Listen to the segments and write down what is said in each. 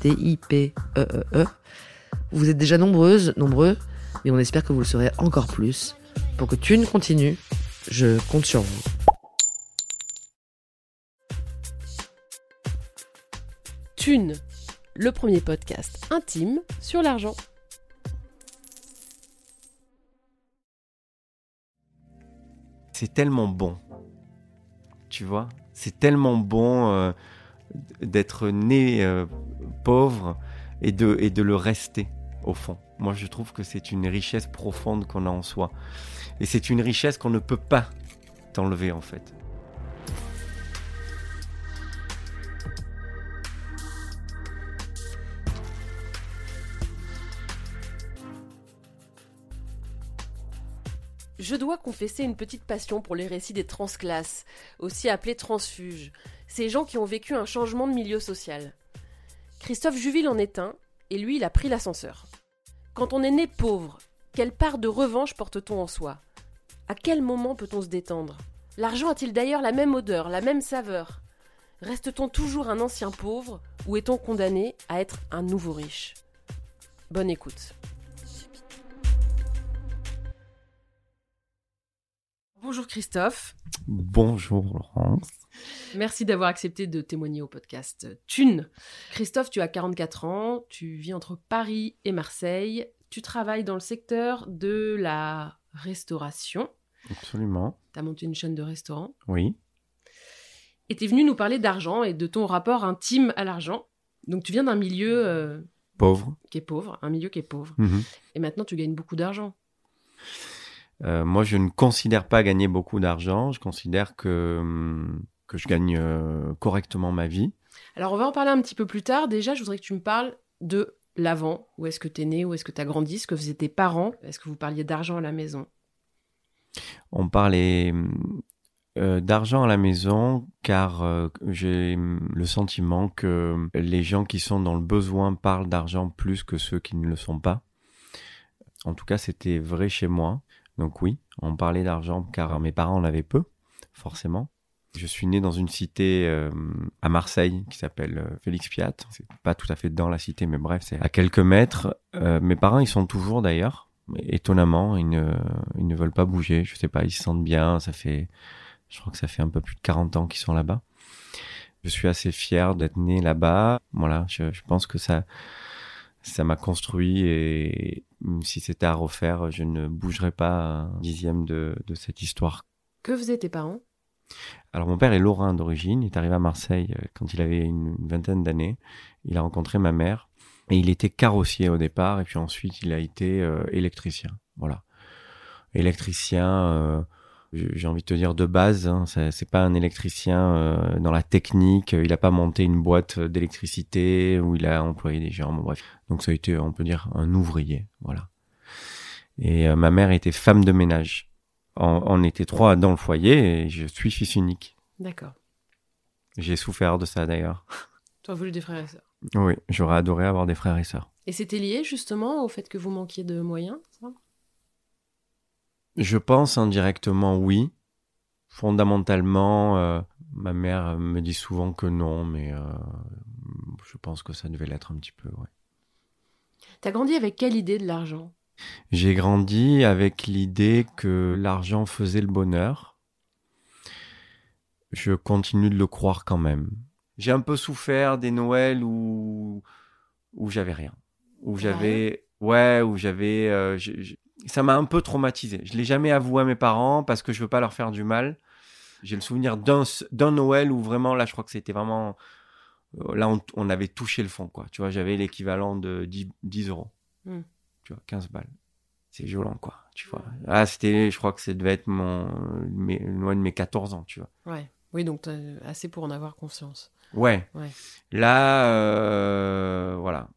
T-I-P-E-E-E. Vous êtes déjà nombreuses, nombreux, mais on espère que vous le serez encore plus. Pour que Thune continue, je compte sur vous. Thune, le premier podcast intime sur l'argent. c'est tellement bon. Tu vois C'est tellement bon euh, d'être né euh, pauvre et de, et de le rester, au fond. Moi, je trouve que c'est une richesse profonde qu'on a en soi. Et c'est une richesse qu'on ne peut pas t'enlever, en fait. Je dois confesser une petite passion pour les récits des transclasses, aussi appelés transfuges, ces gens qui ont vécu un changement de milieu social. Christophe Juville en est un, et lui, il a pris l'ascenseur. Quand on est né pauvre, quelle part de revanche porte-t-on en soi? À quel moment peut-on se détendre? L'argent a-t-il d'ailleurs la même odeur, la même saveur? Reste-t-on toujours un ancien pauvre ou est-on condamné à être un nouveau riche? Bonne écoute. Bonjour Christophe. Bonjour Laurence. Merci d'avoir accepté de témoigner au podcast Thune. Christophe, tu as 44 ans, tu vis entre Paris et Marseille, tu travailles dans le secteur de la restauration. Absolument. Tu as monté une chaîne de restaurants. Oui. Et tu es venu nous parler d'argent et de ton rapport intime à l'argent. Donc tu viens d'un milieu euh, Pauvre. qui est pauvre, un milieu qui est pauvre. Mhm. Et maintenant tu gagnes beaucoup d'argent. Euh, moi, je ne considère pas gagner beaucoup d'argent. Je considère que, hum, que je gagne euh, correctement ma vie. Alors on va en parler un petit peu plus tard. Déjà, je voudrais que tu me parles de l'avant. Où est-ce que tu es né? Où est-ce que tu as grandi? Ce que faisaient tes parents? Est-ce que vous parliez d'argent à la maison? On parlait euh, d'argent à la maison car euh, j'ai hum, le sentiment que les gens qui sont dans le besoin parlent d'argent plus que ceux qui ne le sont pas. En tout cas, c'était vrai chez moi. Donc oui, on parlait d'argent car mes parents en avaient peu, forcément. Je suis né dans une cité euh, à Marseille qui s'appelle euh, Félix Piat. C'est pas tout à fait dans la cité, mais bref, c'est à quelques mètres. Euh, mes parents, ils sont toujours d'ailleurs. Étonnamment, ils ne, ils ne veulent pas bouger. Je sais pas, ils se sentent bien. Ça fait, je crois que ça fait un peu plus de 40 ans qu'ils sont là-bas. Je suis assez fier d'être né là-bas. Voilà, je, je pense que ça, ça m'a construit et si c'était à refaire, je ne bougerais pas un dixième de, de cette histoire. Que faisaient tes parents? Alors mon père est lorrain d'origine, il est arrivé à Marseille euh, quand il avait une vingtaine d'années. Il a rencontré ma mère et il était carrossier au départ et puis ensuite il a été euh, électricien. Voilà, électricien. euh, j'ai envie de te dire de base, hein, c'est pas un électricien euh, dans la technique. Il a pas monté une boîte d'électricité où il a employé des gens. donc ça a été, on peut dire, un ouvrier. Voilà. Et euh, ma mère était femme de ménage. On, on était trois dans le foyer et je suis fils unique. D'accord. J'ai souffert de ça d'ailleurs. Tu as voulu des frères et sœurs. Oui, j'aurais adoré avoir des frères et sœurs. Et c'était lié justement au fait que vous manquiez de moyens ça? Je pense indirectement oui. Fondamentalement, euh, ma mère me dit souvent que non, mais euh, je pense que ça devait l'être un petit peu. Ouais. T'as grandi avec quelle idée de l'argent? J'ai grandi avec l'idée que l'argent faisait le bonheur. Je continue de le croire quand même. J'ai un peu souffert des Noëls où où j'avais rien, où j'avais ouais, où j'avais euh, ça m'a un peu traumatisé. Je l'ai jamais avoué à mes parents parce que je veux pas leur faire du mal. J'ai le souvenir d'un d'un Noël où vraiment là, je crois que c'était vraiment euh, là on, on, avait touché le fond quoi. Tu vois, j'avais l'équivalent de 10, 10 euros. Hmm. Tu vois, 15 balles. C'est violent quoi. Tu vois. Ah, c'était, je crois que ça devait être mon loin de mes 14 ans. Tu vois. Ouais. Oui, donc assez pour en avoir conscience. Ouais. ouais. Là, euh, voilà.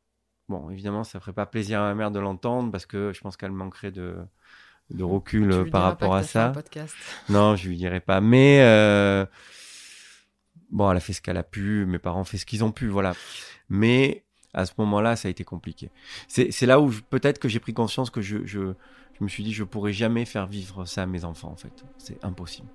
Bon, évidemment, ça ferait pas plaisir à ma mère de l'entendre parce que je pense qu'elle manquerait de, de recul par rapport à ça. Non, je lui dirais pas. Mais euh, bon, elle a fait ce qu'elle a pu. Mes parents ont fait ce qu'ils ont pu, voilà. Mais à ce moment-là, ça a été compliqué. C'est là où peut-être que j'ai pris conscience que je, je, je me suis dit, je pourrais jamais faire vivre ça à mes enfants, en fait. C'est impossible.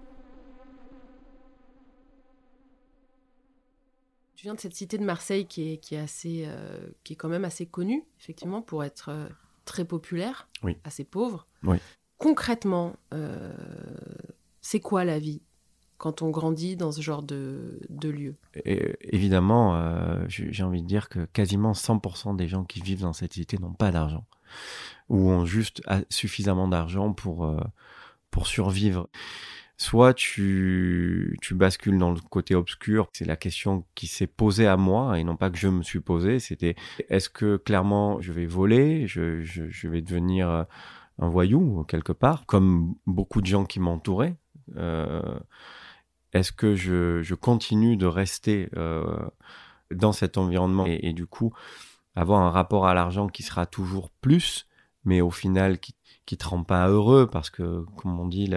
Tu viens de cette cité de Marseille qui est, qui est, assez, euh, qui est quand même assez connue, effectivement, pour être euh, très populaire, assez pauvre. Oui. Concrètement, euh, c'est quoi la vie quand on grandit dans ce genre de, de lieu Évidemment, j'ai envie de dire que quasiment 100% des gens qui vivent dans cette cité n'ont pas d'argent ou ont juste suffisamment d'argent pour, pour survivre soit tu, tu bascules dans le côté obscur. C'est la question qui s'est posée à moi et non pas que je me suis posée. C'était est-ce que clairement je vais voler, je, je, vais devenir euh, un voyou quelque part, comme beaucoup de gens qui m'entouraient. Euh, est-ce que je, je, continue de rester euh, dans cet environnement et, du coup avoir un rapport à l'argent qui sera toujours plus, mais au final qui qui te rend pas heureux parce que, comme on dit,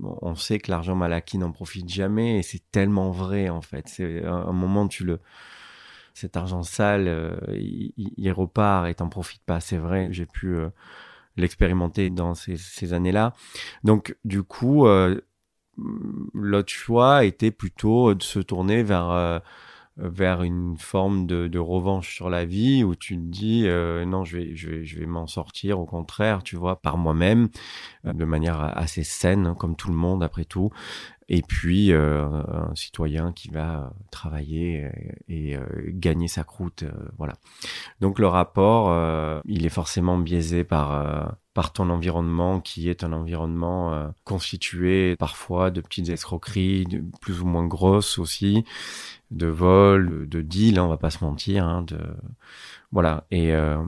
on sait que l'argent mal acquis n'en profite jamais et c'est tellement vrai en fait. C'est un, moment tu le, cet argent sale, euh, il, repart et t'en profites pas. C'est vrai, j'ai pu euh, l'expérimenter dans ces, ces années-là. Donc du coup, euh, l'autre choix était plutôt de se tourner vers vers une forme de, de, revanche sur la vie où tu te dis euh, non je vais je vais je vais m'en sortir au contraire tu vois par moi-même euh, de manière assez saine hein, comme tout le monde après tout. Et puis euh, un citoyen qui va travailler et, et gagner sa croûte voilà. Donc le rapport il est forcément biaisé par par ton environnement qui est un environnement constitué parfois de petites escroqueries de, plus ou moins grosses aussi de vol, de deal, hein, on va pas se mentir. Hein, de voilà et euh,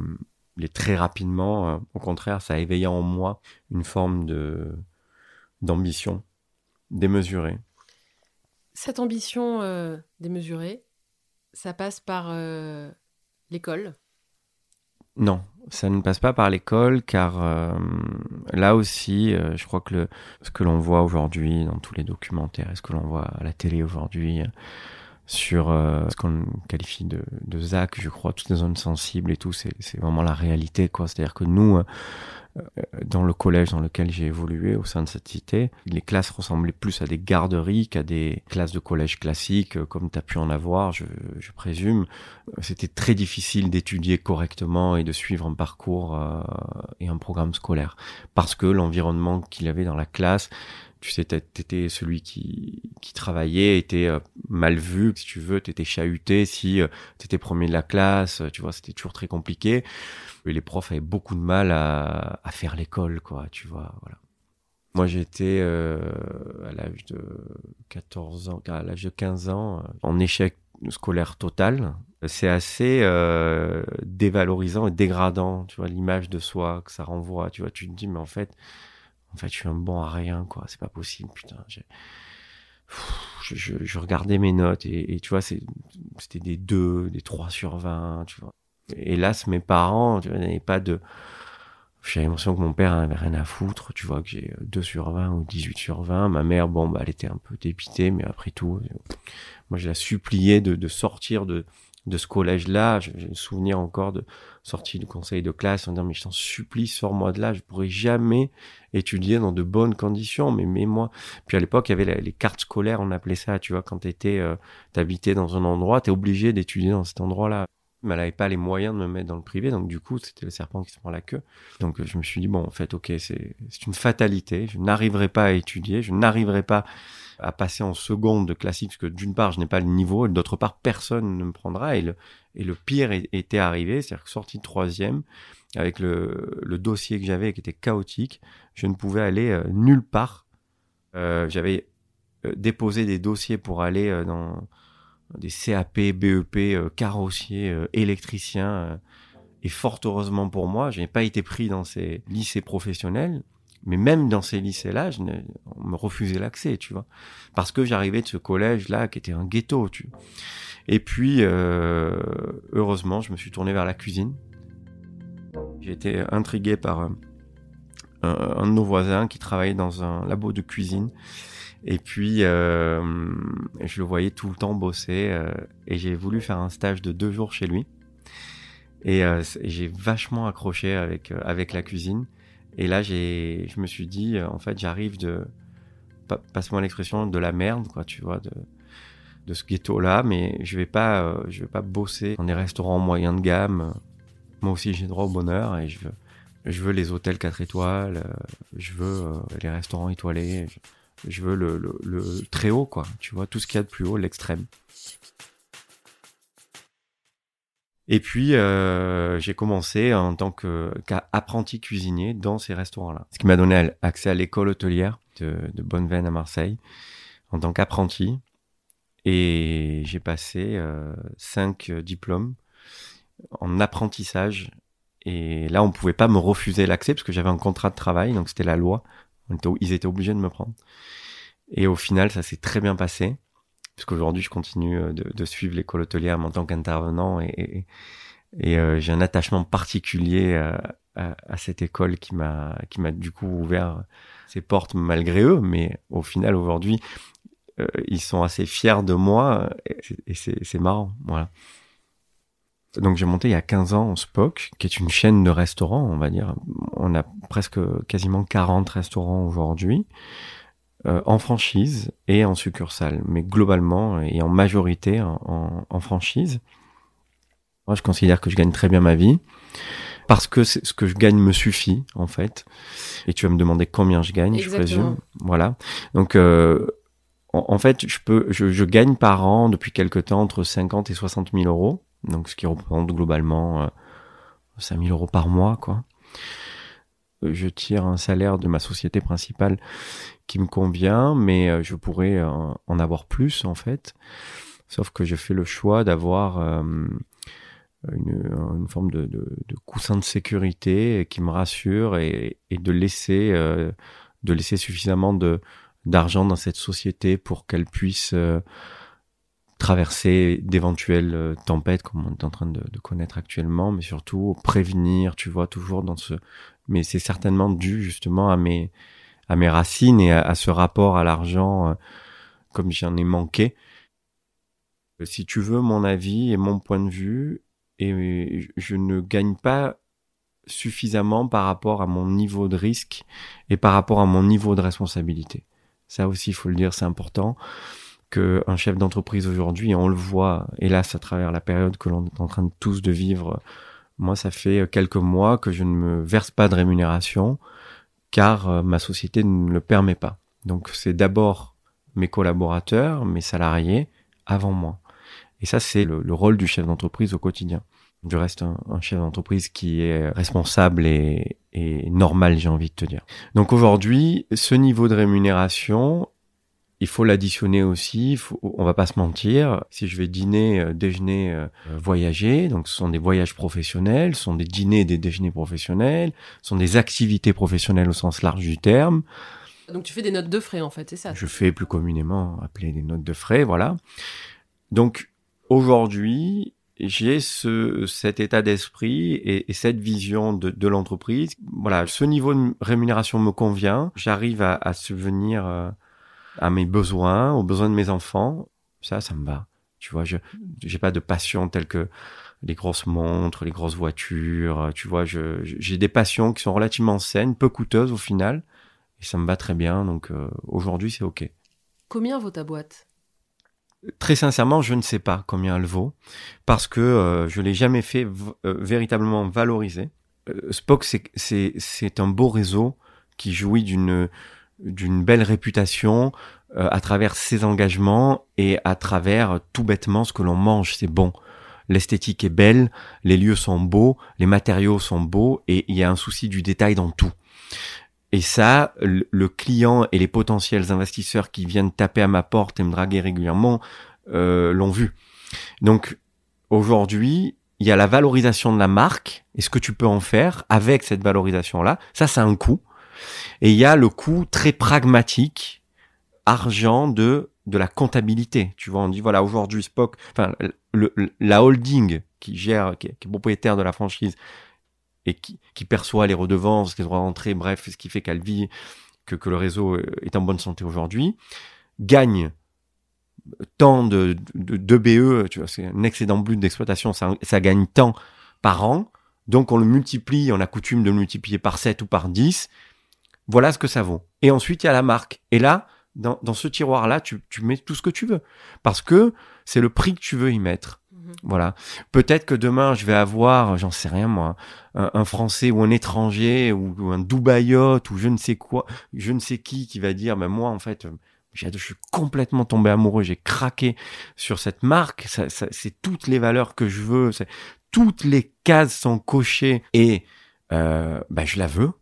les très rapidement, euh, au contraire, ça a éveillé en moi une forme de d'ambition démesurée. Cette ambition euh, démesurée, ça passe par l'école? Non, ça ne passe pas par l'école car là aussi, je crois que le, ce que l'on voit aujourd'hui dans tous les documentaires, et ce que l'on voit à la télé aujourd'hui, sur euh, ce qu'on qualifie de, de ZAC, je crois, toutes les zones sensibles et tout, c'est vraiment la réalité, quoi. C'est-à-dire que nous, euh, euh, dans le collège dans lequel j'ai évolué au sein de cette cité, les classes ressemblaient plus à des garderies qu'à des classes de collège classiques, comme tu as pu en avoir, je, je présume. C'était très difficile d'étudier correctement et de suivre un parcours et un programme scolaire, parce que l'environnement qu'il avait dans la classe tu sais, t'étais celui qui, qui travaillait, était euh, mal vu, si tu veux, t'étais chahuté si euh, t'étais premier de la classe, tu vois, c'était toujours très compliqué. Et les profs avaient beaucoup de mal à, à faire l'école, quoi, tu vois, voilà. Moi, j'étais euh, à l'âge de 14 ans, à l'âge de 15 ans, en échec scolaire total. C'est assez euh, dévalorisant et dégradant, tu vois, l'image de soi que ça renvoie. Tu vois, tu te dis, mais en fait, en fait, je suis un bon à rien, quoi. C'est pas possible, putain. Je, regardais mes notes et, tu vois, c'était des 2, des 3 sur 20, tu vois. Hélas, mes parents, tu vois, n'avaient pas de... J'ai l'impression que mon père n'avait rien à foutre, tu vois, que j'ai 2 sur 20 ou 18 sur 20. Ma mère, bon, bah, elle était un peu dépitée, mais après tout, moi, je la suppliais de, de sortir de, de ce collège-là. J'ai le souvenir encore de sortie du conseil de classe en disant mais je t'en supplie, sors-moi de là, je pourrais jamais étudier dans de bonnes conditions, mais mets-moi. Puis à l'époque, il y avait les cartes scolaires, on appelait ça, tu vois, quand t'étais, euh, t'habitais dans un endroit, t'es obligé d'étudier dans cet endroit-là. mais elle n'avait pas les moyens de me mettre dans le privé, donc du coup, c'était le serpent qui se prend la queue. Donc je me suis dit, bon, en fait, ok, c'est une fatalité, je n'arriverai pas à étudier, je n'arriverai pas à passer en seconde de classique, parce que d'une part, je n'ai pas le niveau, et d'autre part, personne ne me prendra, et le, et le pire était arrivé, c'est-à-dire que sorti de troisième, avec le, dossier que j'avais qui était chaotique, je ne pouvais aller euh, nulle part. Euh, j'avais euh, déposé des dossiers pour aller dans des CAP, BEP, carrossier, électricien, et fort heureusement pour moi, je n'ai pas été pris dans ces lycées professionnels. Mais même dans ces lycées-là, on me refusait l'accès, tu vois, parce que j'arrivais de ce collège-là qui était un ghetto, tu. Et puis, euh, heureusement, je me suis tourné vers la cuisine. J'ai été intrigué par un, un, de nos voisins qui travaillait dans un labo de cuisine. Et puis, euh, je le voyais tout le temps bosser. Euh, et j'ai voulu faire un stage de deux jours chez lui. Et euh, j'ai vachement accroché avec avec la cuisine. Et là, j'ai, je me suis dit, euh, en fait, j'arrive de, passe-moi l'expression, de la merde, quoi, tu vois, de, de ce ghetto-là, mais je vais pas, euh, je vais pas bosser dans des restaurants moyens de gamme. Moi aussi, j'ai droit au bonheur et je veux, je veux les hôtels 4 étoiles, euh, je veux les restaurants étoilés, je, je veux le, le, le, très haut, quoi, tu vois, tout ce qu'il y a de plus haut, l'extrême. Et puis, euh, j'ai commencé en tant qu'apprenti cuisinier dans ces restaurants-là. Ce qui m'a donné accès à l'école hôtelière de, de Bonneveine à Marseille en tant qu'apprenti. Et j'ai passé euh, cinq diplômes en apprentissage. Et là, on pouvait pas me refuser l'accès parce que j'avais un contrat de travail, donc c'était la loi. ils étaient obligés de me prendre. Et au final, ça s'est très bien passé qu'aujourd'hui, je continue euh, de, suivre l'école hôtelière en tant qu'intervenant et, et, euh, j'ai un attachement particulier à, à, cette école qui m'a qui m'a du coup ouvert ses portes malgré eux, mais au final aujourd'hui, euh, ils sont assez fiers de moi et c'est marrant, voilà. Donc j'ai monté il y a 15 ans Spock, qui est une chaîne de restaurants, on va dire. On a presque quasiment 40 restaurants aujourd'hui. Euh, en franchise et en succursale, mais globalement et en majorité en, en, franchise. Moi, je considère que je gagne très bien ma vie parce que ce que je gagne me suffit en fait. Et tu vas me demander combien je gagne, je présume. Voilà. Donc euh, en, fait, je peux, je, je, gagne par an depuis quelque temps entre 50 et 60 000 euros, donc ce qui représente globalement euh, 5 000 euros par mois, quoi je tire un salaire de ma société principale qui me convient, mais euh, je pourrais euh, en avoir plus en fait. Sauf que je fais le choix d'avoir euh, une, forme de, coussin de sécurité qui me rassure et, de laisser de laisser suffisamment de d'argent dans cette société pour qu'elle puisse traverser d'éventuelles tempêtes comme on est en train de, de, connaître actuellement, mais surtout prévenir, tu vois, toujours dans ce mais c'est certainement dû justement à mes à mes racines et à, ce rapport à l'argent euh, comme j'en ai manqué. Euh, si tu veux mon avis et mon point de vue, et je ne gagne pas suffisamment par rapport à mon niveau de risque et par rapport à mon niveau de responsabilité. Ça aussi, il faut le dire, c'est important qu'un chef d'entreprise aujourd'hui, on le voit, hélas, à travers la période que l'on est en train de tous de vivre moi, ça fait quelques mois que je ne me verse pas de rémunération car euh, ma société ne le permet pas. Donc c'est d'abord mes collaborateurs, mes salariés, avant moi. Et ça, c'est le, rôle du chef d'entreprise au quotidien. Je reste un, chef d'entreprise qui est responsable et, et normal, j'ai envie de te dire. Donc aujourd'hui, ce niveau de rémunération, il faut l'additionner aussi. Faut, on va pas se mentir. Si je vais dîner, euh, déjeuner, euh, voyager, donc ce sont des voyages professionnels, ce sont des dîners, des déjeuners professionnels, ce sont des activités professionnelles au sens large du terme. Donc tu fais des notes de frais en fait, c'est ça? Je fais plus communément appeler des notes de frais, voilà. Donc aujourd'hui, j'ai ce, cet état d'esprit et, et, cette vision de, de l'entreprise. Voilà, ce niveau de rémunération me convient. J'arrive à, à subvenir euh, à mes besoins, aux besoins de mes enfants, ça, ça me va. Tu vois, je j'ai pas de passion telle que les grosses montres, les grosses voitures. Tu vois, je j'ai des passions qui sont relativement saines, peu coûteuses au final, et ça me va très bien. Donc euh, aujourd'hui, c'est ok. Combien vaut ta boîte? Très sincèrement, je ne sais pas combien elle vaut parce que euh, je l'ai jamais fait euh, véritablement valoriser. Euh, Spock, c'est un beau réseau qui jouit d'une d'une belle réputation à travers ses engagements et à travers tout bêtement ce que l'on mange, c'est bon. L'esthétique est belle, les lieux sont beaux, les matériaux sont beaux et il y a un souci du détail dans tout. Et ça, le client et les potentiels investisseurs qui viennent taper à ma porte et me draguer régulièrement euh, l'ont vu. Donc aujourd'hui, il y a la valorisation de la marque et ce que tu peux en faire avec cette valorisation-là. Ça, c'est un coût. Et il y a le coût très pragmatique, argent de de la comptabilité. Tu vois, on dit voilà aujourd'hui Spock, enfin le, la holding qui gère, qui est propriétaire de la franchise, et qui, qui perçoit les redevances, les droits d'entrée, bref, ce qui fait qu'elle vit, que, que le réseau est en bonne santé aujourd'hui, gagne tant de, de, de BE, tu vois, c'est un excédent brut d'exploitation, ça, ça gagne tant par an, donc on le multiplie, on a coutume de le multiplier par 7 ou par 10, voilà ce que ça vaut. Et ensuite, il y a la marque. Et là, dans, dans ce tiroir-là, tu, tu mets tout ce que tu veux. Parce que c'est le prix que tu veux y mettre. Mhm. Voilà. Peut-être que demain, je vais avoir, j'en sais rien moi, un, Français ou un étranger ou, un Dubaïote ou je ne sais quoi, je ne sais qui qui va dire, mais moi en fait, je suis complètement tombé amoureux, j'ai craqué sur cette marque. Ça, c'est toutes les valeurs que je veux, toutes les cases sont cochées et euh, bah, je la veux.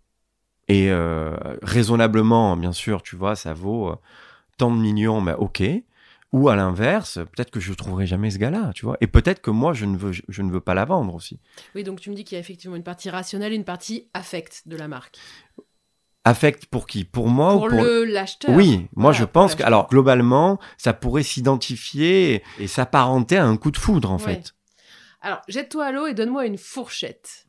Et euh, raisonnablement, bien sûr, tu vois, ça vaut euh, tant de millions, mais ok. Ou à l'inverse, peut-être que je trouverai jamais ce gars-là, tu vois. Et peut-être que moi, je ne veux, je ne veux pas la vendre aussi. Oui, donc tu me dis qu'il y a effectivement une partie rationnelle et une partie affect de la marque. Affect pour qui? Pour moi ou pour le l'acheteur Oui, moi je pense que alors globalement, ça pourrait s'identifier et s'apparenter à un coup de foudre en fait. Alors, jette-toi à l'eau et donne-moi une fourchette.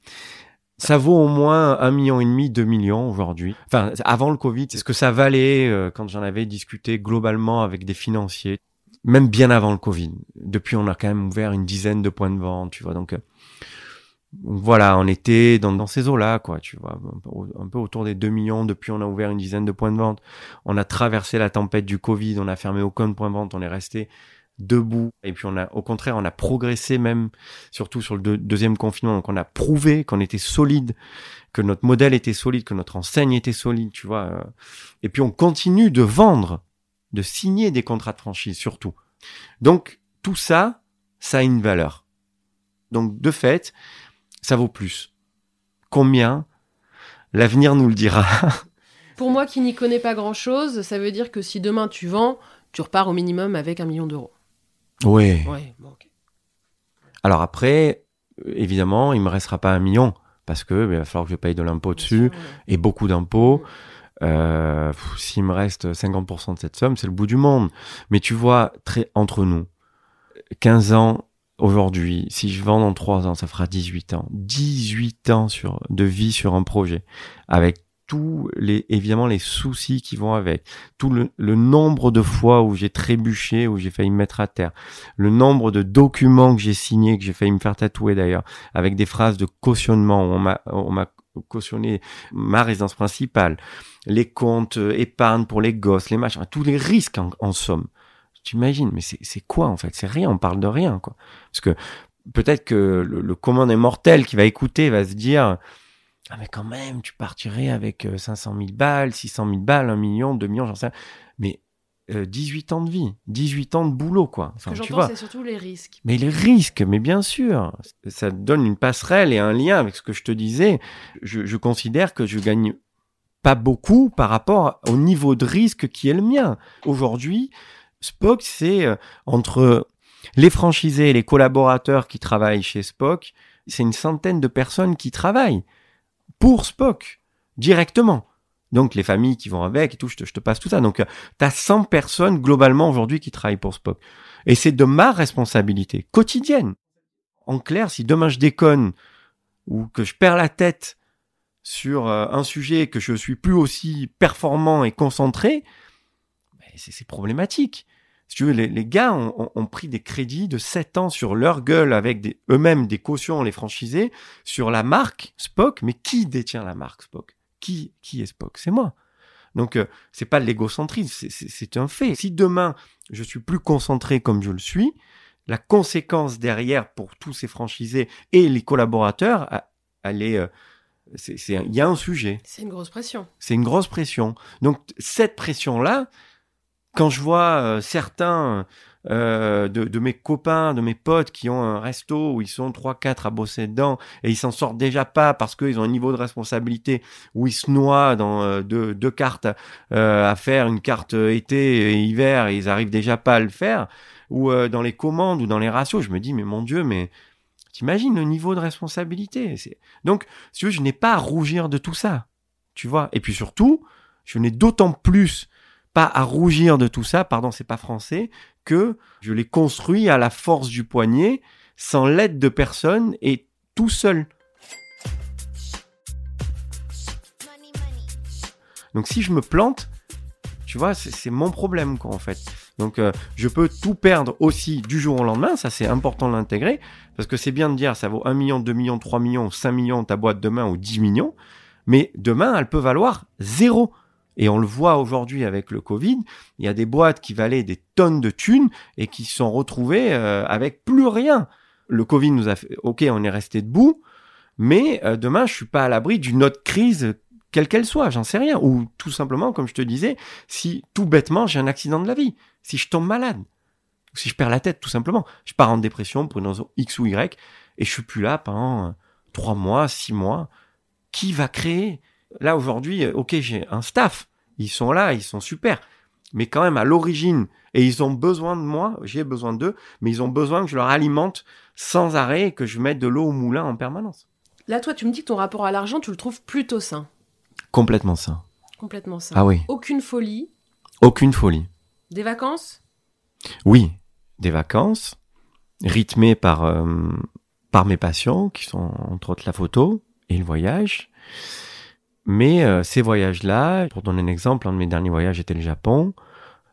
Ça vaut au moins un million et demi, deux millions aujourd'hui. Enfin, avant le Covid, c'est ce que ça valait euh, quand j'en avais discuté globalement avec des financiers? Même bien avant le Covid. Depuis, on a quand même ouvert une dizaine de points de vente, tu vois. Donc, euh, voilà, on était dans, dans ces eaux-là, quoi, tu vois, un peu, autour des 2 millions. Depuis, on a ouvert une dizaine de points de vente. On a traversé la tempête du Covid, on a fermé aucun point de vente, on est resté debout. Et puis, on a, au contraire, on a progressé même, surtout sur le deuxième confinement. Donc, on a prouvé qu'on était solide, que notre modèle était solide, que notre enseigne était solide, tu vois. Et puis, on continue de vendre de signer des contrats de franchise surtout. Donc tout ça, ça a une valeur. Donc de fait, ça vaut plus. Combien? L'avenir nous le dira. Pour moi qui n'y connais pas grand-chose, ça veut dire que si demain tu vends, tu repars au minimum avec un million d'euros. Oui. Ouais, bon, Alors après, évidemment, il me restera pas un million parce que ben, il va falloir que je paye de l'impôt dessus et beaucoup d'impôts. Euh, S'il me reste 50% de cette somme, c'est le bout du monde. Mais tu vois, très entre nous, 15 ans aujourd'hui, si je vends dans 3 ans, ça fera 18 ans. 18 ans sur, de vie sur un projet. Avec tous les, évidemment, les soucis qui vont avec. Tout le, le nombre de fois où j'ai trébuché, où j'ai failli me mettre à terre. Le nombre de documents que j'ai signés, que j'ai failli me faire tatouer d'ailleurs, avec des phrases de cautionnement où on m'a, on m'a résidence principale les comptes euh, épargne pour les gosses, les machins, tous les risques en, somme. Tu imagines, mais c'est quoi en fait? C'est rien, on parle de rien quoi. Parce que peut-être que le, le commande mortel qui va écouter va se dire ah mais quand même, tu partirais avec 500 euh, 000 balles, 600 000 balles, 1 million, 2 millions, j'en sais rien. Mais 18 euh, ans de vie, 18 ans de boulot, quoi. Enfin, Ce que j'entends, c'est surtout les risques. Mais les risques, mais bien sûr. Ça donne une passerelle et un lien avec ce que je te disais. Je, je considère que je gagne pas beaucoup par rapport au niveau de risque qui est le mien. Aujourd'hui, Spock, c'est euh, entre les franchisés et les collaborateurs qui travaillent chez Spock, c'est une centaine de personnes qui travaillent pour Spock directement. Donc les familles qui vont avec et tout, je te, passe tout ça. Donc tu as 100 personnes globalement aujourd'hui qui travaillent pour Spock. Et c'est de ma responsabilité quotidienne. En clair, si demain je déconne ou que je perds la tête sur euh, un sujet que je suis plus aussi performant et concentré, ben, c'est problématique. Si tu veux, les, les gars ont, ont, pris des crédits de 7 ans sur leur gueule avec eux-mêmes des cautions, les franchisés, sur la marque Spock. Mais qui détient la marque Spock? Qui, qui est Spock? C'est moi. Donc euh, c'est pas l'égocentrisme, c'est un fait. Si demain je suis plus concentré comme je le suis, la conséquence derrière pour tous ces franchisés et les collaborateurs, elle est, euh, il y a un sujet. C'est une grosse pression. C'est une grosse pression. Donc cette pression là, quand je vois euh, certains euh, de, mes copains, de mes potes qui ont un resto où ils sont trois, quatre à bosser dedans et ils s'en sortent déjà pas parce qu'ils ont un niveau de responsabilité où ils se noient dans euh, deux, deux, cartes euh, à faire une carte été et hiver et ils arrivent déjà pas à le faire ou dans les commandes ou dans les ratios, je me dis mais mon Dieu, mais t'imagines le niveau de responsabilité? Donc, si veux, je n'ai pas à rougir de tout ça, tu vois. Et puis surtout, je n'ai d'autant plus à rougir de tout ça, pardon, c'est pas français, que je l'ai construit à la force du poignet, sans l'aide de personne et tout seul. Donc si je me plante, tu vois, c'est mon problème quoi en fait. Donc euh, je peux tout perdre aussi du jour au lendemain, ça c'est important de l'intégrer, parce que c'est bien de dire ça vaut 1 million, 2 millions, 3 millions, 5 millions ta boîte demain ou 10 millions, mais demain elle peut valoir zéro. Et on le voit aujourd'hui avec le Covid, il y a des boîtes qui valaient des tonnes de thunes et qui se sont retrouvées euh, avec plus rien. Le Covid nous a fait, ok, on est resté debout, mais euh, demain, je suis pas à l'abri d'une autre crise, quelle qu'elle soit, j'en sais rien. Ou tout simplement, comme je te disais, si tout bêtement, j'ai un accident de la vie, si je tombe malade, si je perds la tête, tout simplement, je pars en dépression pour une raison X ou Y, et je suis plus là pendant euh, trois mois, six mois. Qui va créer? Là aujourd'hui, ok, j'ai un staff, ils sont là, ils sont super. Mais quand même, à l'origine, et ils ont besoin de moi, j'ai besoin d'eux, mais ils ont besoin que je leur alimente sans arrêt et que je mette de l'eau au moulin en permanence. Là, toi, tu me dis que ton rapport à l'argent, tu le trouves plutôt sain. Complètement sain. Complètement sain. Ah oui. Aucune folie. Aucune folie. Des vacances? Oui, des vacances, rythmées par, euh, par mes passions, qui sont entre autres la photo et le voyage. Mais euh, ces voyages-là, pour donner un exemple, un de mes derniers voyages était le Japon,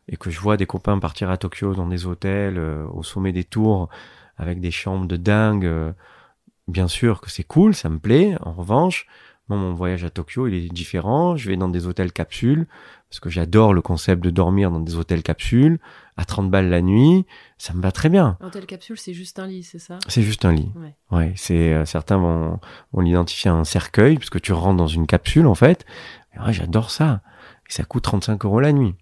et que je vois des copains partir à Tokyo dans des hôtels euh, au sommet des tours avec des chambres de dingue. Euh, bien sûr que c'est cool, ça me plaît. En revanche, moi, mon voyage à Tokyo, il est différent. Je vais dans des hôtels capsules parce que j'adore le concept de dormir dans des hôtels capsules à 30 balles la nuit, ça me va très bien. Hôtel capsule, c'est juste un lit, c'est ça? C'est juste un lit. Ouais. ouais c'est euh, certains vont, vont l'identifier à un cercueil puisque tu rentres dans une capsule en fait. Ouais, j'adore ça. Et ça coûte 35 euros la nuit.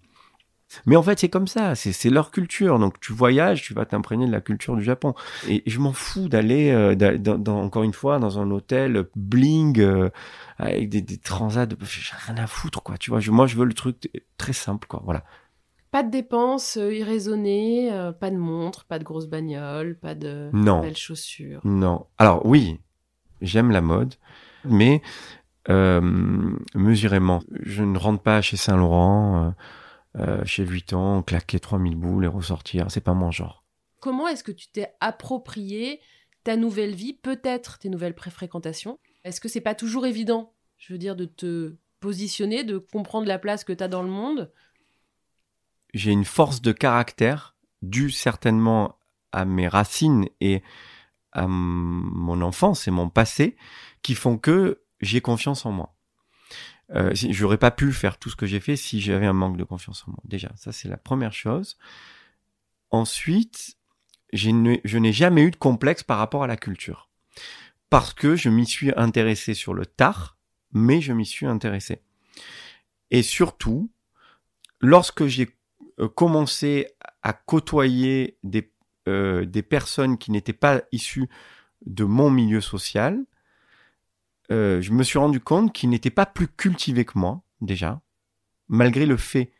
Mais en fait, c'est comme ça, c'est leur culture. Donc, tu voyages, tu vas t'imprégner de la culture du Japon. Et je m'en fous d'aller, euh, encore une fois, dans un hôtel bling euh, avec des, des transats. J'ai rien à foutre, quoi. Tu vois, moi, je veux le truc très simple, quoi. Voilà. Pas de dépenses euh, irraisonnées, pas de montre, pas de grosses bagnoles, pas de belles chaussures. Non. Alors oui, j'aime la mode, mais mesurément. Je ne rentre pas chez Saint Laurent euh, chez Vuitton, claquer 3000 boules et ressortir. C'est pas mon genre. Comment est-ce que tu t'es approprié ta nouvelle vie, peut-être tes nouvelles préfréquentations? Est-ce que c'est pas toujours évident, je veux dire, de te positionner, de comprendre la place que tu as dans le monde? J'ai une force de caractère due certainement à mes racines et à mon enfance et mon passé qui font que j'ai confiance en moi. Euh, j'aurais pas pu faire tout ce que j'ai fait si j'avais un manque de confiance en moi. Déjà, ça c'est la première chose. Ensuite, je n'ai jamais eu de complexe par rapport à la culture. Parce que je m'y suis intéressé sur le tard, mais je m'y suis intéressé. Et surtout, lorsque j'ai euh, commencé à côtoyer des, euh, des personnes qui n'étaient pas issues de mon milieu social, euh, je me suis rendu compte qu'ils n'étaient pas plus cultivés que moi, déjà, malgré le fait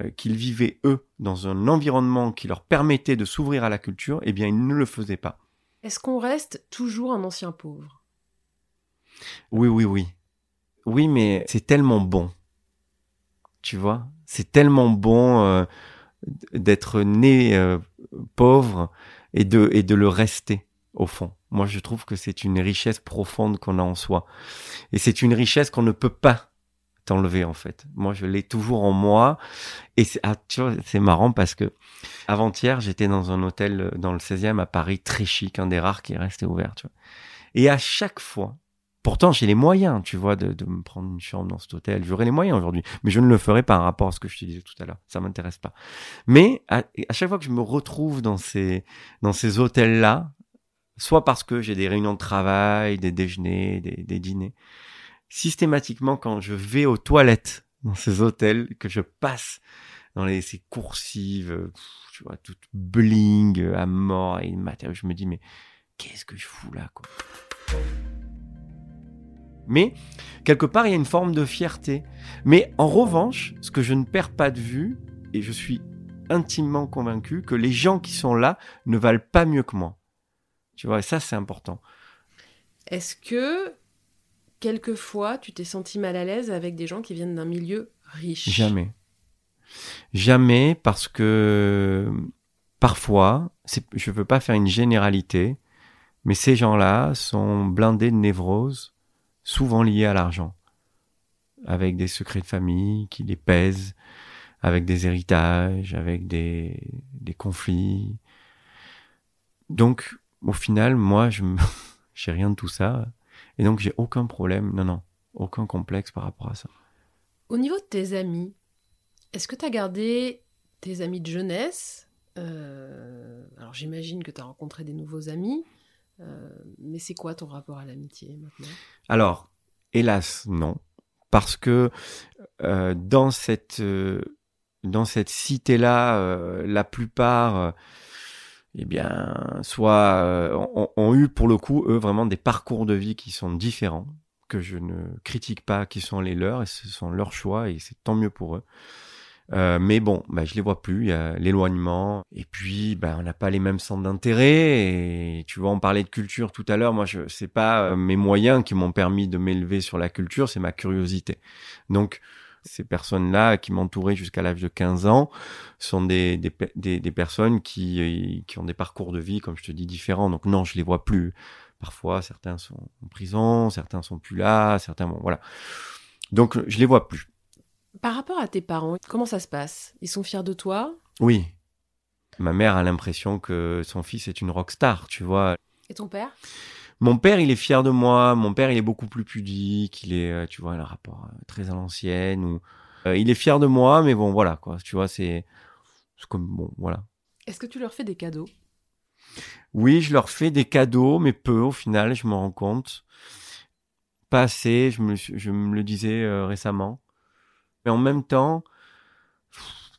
euh, qu'ils vivaient, eux, dans un environnement qui leur permettait de s'ouvrir à la culture, eh bien, ils ne le faisaient pas. Est-ce qu'on reste toujours un ancien pauvre? Oui, oui, oui. Oui, mais c'est tellement bon. Tu vois? C'est tellement bon euh, d'être né pauvre et de, et de le rester, au fond. Moi, je trouve que c'est une richesse profonde qu'on a en soi. Et c'est une richesse qu'on ne peut pas t'enlever, en fait. Moi, je l'ai toujours en moi. Et c'est, ah, marrant parce que avant-hier, j'étais dans un hôtel euh, dans le 16e à Paris, très chic, un des rares qui est resté ouvert, tu. Et à chaque fois Pourtant, j'ai les moyens, tu vois, de, me prendre une chambre dans cet hôtel. J'aurais les moyens aujourd'hui, mais je ne le ferai pas en rapport à ce que je te disais tout à l'heure. Ça m'intéresse pas. Mais à, à, chaque fois que je me retrouve dans ces dans ces hôtels-là, soit parce que j'ai des réunions de travail, des déjeuners, des, dîners, systématiquement quand je vais aux toilettes dans ces hôtels, que je passe dans les ces coursives, tu vois, toutes bling à mort et matériel, je me dis mais qu'est-ce que je fous là mais quelque part, il y a une forme de fierté. Mais en revanche, ce que je ne perds pas de vue, et je suis intimement convaincu que les gens qui sont là ne valent pas mieux que moi. Tu vois, et ça, c'est important. Est-ce que, quelquefois, tu t'es senti mal à l'aise avec des gens qui viennent d'un milieu riche? Jamais. Jamais, parce que parfois, je ne veux pas faire une généralité, mais ces gens-là sont blindés de névrose souvent liés à l'argent, avec des secrets de famille qui les pèsent, avec des héritages, avec des, des conflits. Donc, au final, moi, je j'ai rien de tout ça, et donc j'ai aucun problème, non, non, aucun complexe par rapport à ça. Au niveau de tes amis, est-ce que tu as gardé tes amis de jeunesse? Euh, Alors j'imagine que tu as rencontré des nouveaux amis. Euh, mais c'est quoi ton rapport à l'amitié maintenant? Alors, hélas, non. Parce que euh, dans cette, dans cette cité-là, la plupart, eh bien, soit ont, ont, eu pour le coup, eux, vraiment des parcours de vie qui sont différents, que je ne critique pas, qui sont les leurs, et ce sont leurs choix, et c'est tant mieux pour eux. Euh, mais bon, bah, je les vois plus, il y a l'éloignement, et puis bah, on n'a pas les mêmes centres d'intérêt, et tu vois, on parlait de culture tout à l'heure, moi, je c'est pas euh, mes moyens qui m'ont permis de m'élever sur la culture, c'est ma curiosité. Donc, ces personnes-là qui m'entouraient jusqu'à l'âge de 15 ans sont des, des, des, des, personnes qui, qui ont des parcours de vie, comme je te dis, différents. Donc non, je les vois plus. Parfois, certains sont en prison, certains sont plus là, certains, bon, voilà. Donc, je les vois plus. Par rapport à tes parents, comment ça se passe? Ils sont fiers de toi? Oui. Ma mère a l'impression que son fils est une rockstar, tu vois. Et ton père? Mon père, il est fier de moi. Mon père, il est beaucoup plus pudique. Il est, euh, tu vois, un rapport euh, très à l'ancienne. Ou... Euh, il est fier de moi, mais bon, voilà, quoi. Tu vois, c'est comme, bon, voilà. Est-ce que tu leur fais des cadeaux? Oui, je leur fais des cadeaux, mais peu au final, je me rends compte. Pas assez, je me, je me le disais récemment. Mais en même temps,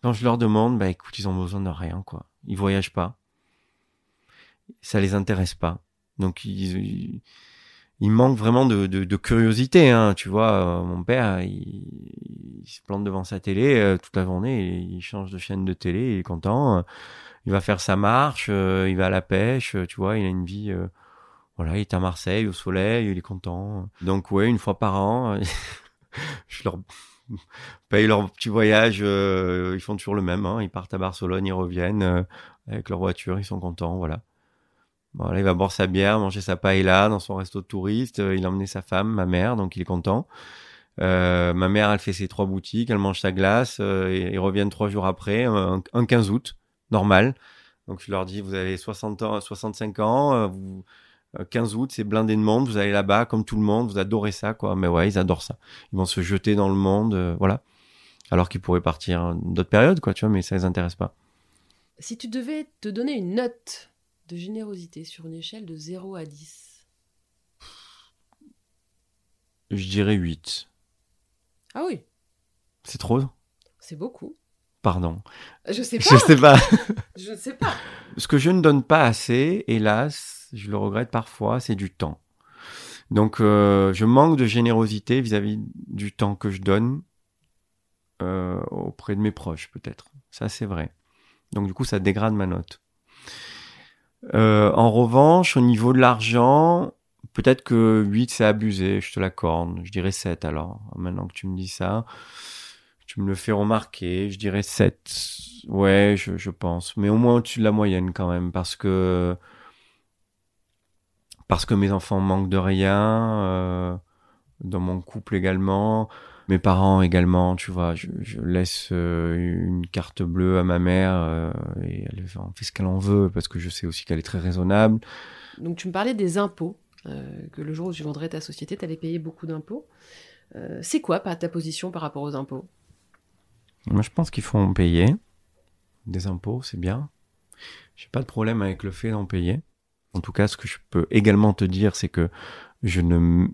quand je leur demande, bah écoute, ils ont besoin de rien, quoi. Ils voyagent pas. Ça les intéresse pas. Donc ils, ils, manquent vraiment de, de, de curiosité, hein. Tu vois, euh, mon père, il, il, se plante devant sa télé euh, toute la journée, il change de chaîne de télé, il est content. il va faire sa marche, euh, il va à la pêche, tu vois, il a une vie. voilà, il est à Marseille au soleil, il est content. Donc ouais, une fois par an, je leur payent leur petit voyage. Euh, ils font toujours le même. Hein. Ils partent à Barcelone, ils reviennent euh, avec leur voiture, ils sont contents. Voilà. Voilà, il va boire sa bière, manger sa paella dans son resto de touriste. Euh, il a emmené sa femme, ma mère, donc il est content. ma mère, elle fait ses trois boutiques, elle mange sa glace. et ils reviennent trois jours après, un, 15 août, normal. Donc je leur dis, vous avez 60 ans, 65 ans, vous 15 août, c'est blindé de monde, vous allez là-bas comme tout le monde, vous adorez ça, quoi. Mais ouais, ils adorent ça. Ils vont se jeter dans le monde, euh, voilà. Alors qu'ils pourraient partir d'autres périodes, quoi, tu vois, mais ça les intéresse pas. Si tu devais te donner une note de générosité sur une échelle de 0 à 10 Je dirais 8. Ah oui C'est trop C'est beaucoup. Pardon. Je sais pas. Je sais pas. je sais pas. Ce que je ne donne pas assez, hélas, je le regrette parfois, c'est du temps. Donc euh, je manque de générosité vis-à-vis du temps que je donne euh, auprès de mes proches peut-être. Ça c'est vrai. Donc du coup ça dégrade ma note. Euh, en revanche, au niveau de l'argent, peut-être que 8 c'est abusé, je te l'accorde. Je dirais 7 alors. Maintenant que tu me dis ça, tu me le fais remarquer, je dirais 7. Ouais, je, pense. Mais au moins au-dessus de la moyenne quand même, parce que parce que mes enfants manquent de rien, euh, dans mon couple également, mes parents également, tu vois, je, je laisse euh, une carte bleue à ma mère euh, et elle fait ce qu'elle en veut parce que je sais aussi qu'elle est très raisonnable. Donc tu me parlais des impôts. que le jour où tu vendrais ta société, tu allais payer beaucoup d'impôts. c'est quoi ta position par rapport aux impôts? Moi, je pense qu'il faut en payer. Des impôts, c'est bien. J'ai pas de problème avec le fait d'en payer. En tout cas, ce que je peux également te dire, c'est que je ne,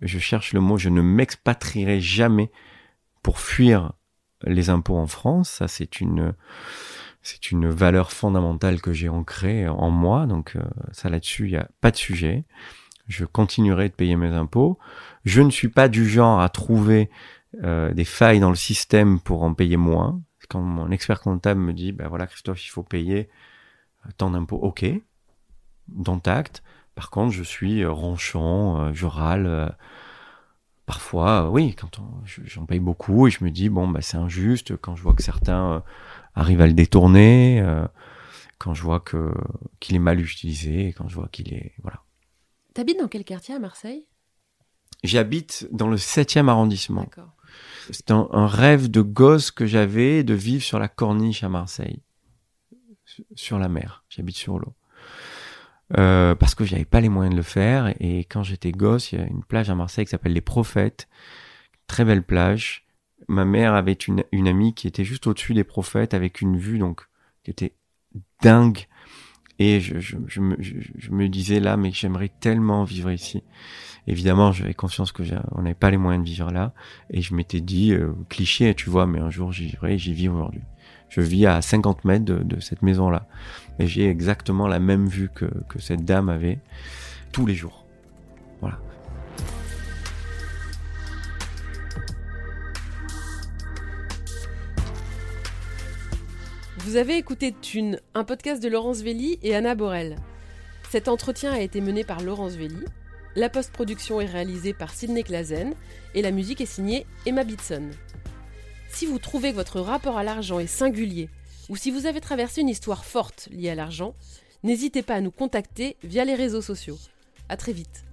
je cherche le mot, je ne m'expatrierai jamais pour fuir les impôts en France. Ça, c'est une, c'est une valeur fondamentale que j'ai ancrée en moi. Donc, euh, ça là-dessus, il n'y a pas de sujet. Je continuerai de payer mes impôts. Je ne suis pas du genre à trouver euh, des failles dans le système pour en payer moins. Quand mon expert comptable me dit, ben voilà, Christophe, il faut payer tant d'impôts, ok, dont acte. Par contre, je suis euh, ronchon, euh, je râle. Euh, parfois, oui, quand j'en paye beaucoup et je me dis bon bah c'est injuste quand je vois que certains arrivent à le détourner, quand je vois que qu'il est mal utilisé, quand je vois qu'il est voilà. T'habites dans quel quartier à Marseille? J'habite dans le 7e arrondissement. C'est un, un, rêve de gosse que j'avais de vivre sur la corniche à Marseille, sur la mer. J'habite sur l'eau. Euh, parce que j'avais pas les moyens de le faire. Et quand j'étais gosse, il y a une plage à Marseille qui s'appelle Les Prophètes, très belle plage. Ma mère avait une, une amie qui était juste au-dessus des Prophètes avec une vue donc qui était dingue. Et je, je, je, me, je me, disais là, mais j'aimerais tellement vivre ici. Évidemment, j'avais conscience que on n'avait pas les moyens de vivre là, et je m'étais dit euh, cliché, tu vois, mais un jour j'y vivrai, j'y vis aujourd'hui. Je vis à 50 mètres de, cette maison là, et j'ai exactement la même vue que, que cette dame avait tous les jours. Voilà. Vous avez écouté Thune, un podcast de Laurence Velli et Anna Borel. Cet entretien a été mené par Laurence Velli, la post-production est réalisée par Sidney Clazen et la musique est signée Emma Bitson. Si vous trouvez que votre rapport à l'argent est singulier, ou si vous avez traversé une histoire forte liée à l'argent, n'hésitez pas à nous contacter via les réseaux sociaux. À très vite.